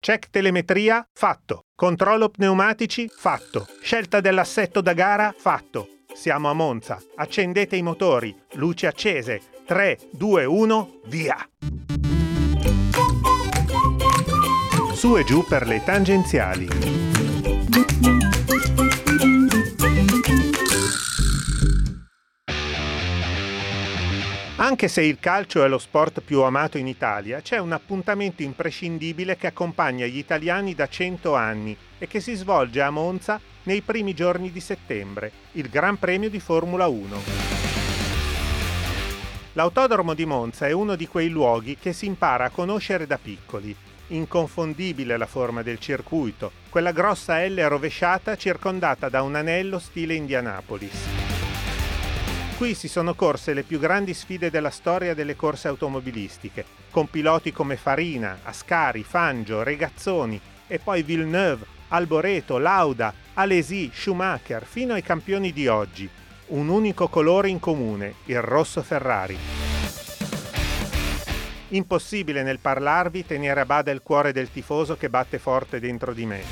Check telemetria? Fatto. Controllo pneumatici? Fatto. Scelta dell'assetto da gara? Fatto. Siamo a Monza. Accendete i motori. Luci accese. 3, 2, 1, via! Su e giù per le tangenziali. Anche se il calcio è lo sport più amato in Italia, c'è un appuntamento imprescindibile che accompagna gli italiani da 100 anni e che si svolge a Monza nei primi giorni di settembre, il Gran Premio di Formula 1. L'autodromo di Monza è uno di quei luoghi che si impara a conoscere da piccoli. Inconfondibile la forma del circuito, quella grossa L rovesciata circondata da un anello stile Indianapolis. Qui si sono corse le più grandi sfide della storia delle corse automobilistiche, con piloti come Farina, Ascari, Fangio, Regazzoni e poi Villeneuve, Alboreto, Lauda, Alesi, Schumacher, fino ai campioni di oggi. Un unico colore in comune, il rosso Ferrari. Impossibile nel parlarvi tenere a bada il cuore del tifoso che batte forte dentro di me.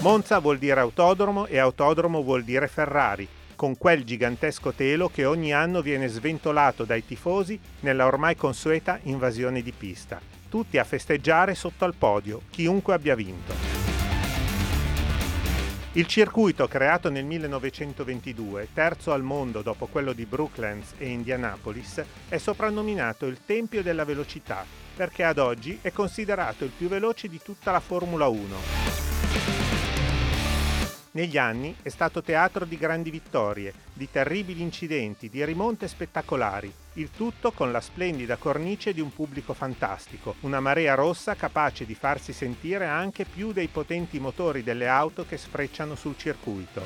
Monza vuol dire autodromo e autodromo vuol dire Ferrari con quel gigantesco telo che ogni anno viene sventolato dai tifosi nella ormai consueta invasione di pista. Tutti a festeggiare sotto al podio, chiunque abbia vinto. Il circuito creato nel 1922, terzo al mondo dopo quello di Brooklands e Indianapolis, è soprannominato il Tempio della Velocità perché ad oggi è considerato il più veloce di tutta la Formula 1. Negli anni è stato teatro di grandi vittorie, di terribili incidenti, di rimonte spettacolari, il tutto con la splendida cornice di un pubblico fantastico, una marea rossa capace di farsi sentire anche più dei potenti motori delle auto che sfrecciano sul circuito.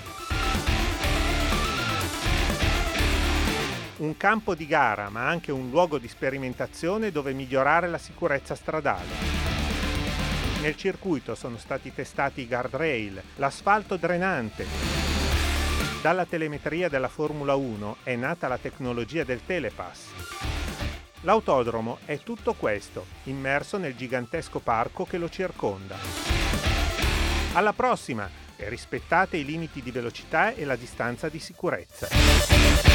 Un campo di gara, ma anche un luogo di sperimentazione dove migliorare la sicurezza stradale. Nel circuito sono stati testati i guardrail, l'asfalto drenante. Dalla telemetria della Formula 1 è nata la tecnologia del telepass. L'autodromo è tutto questo, immerso nel gigantesco parco che lo circonda. Alla prossima e rispettate i limiti di velocità e la distanza di sicurezza.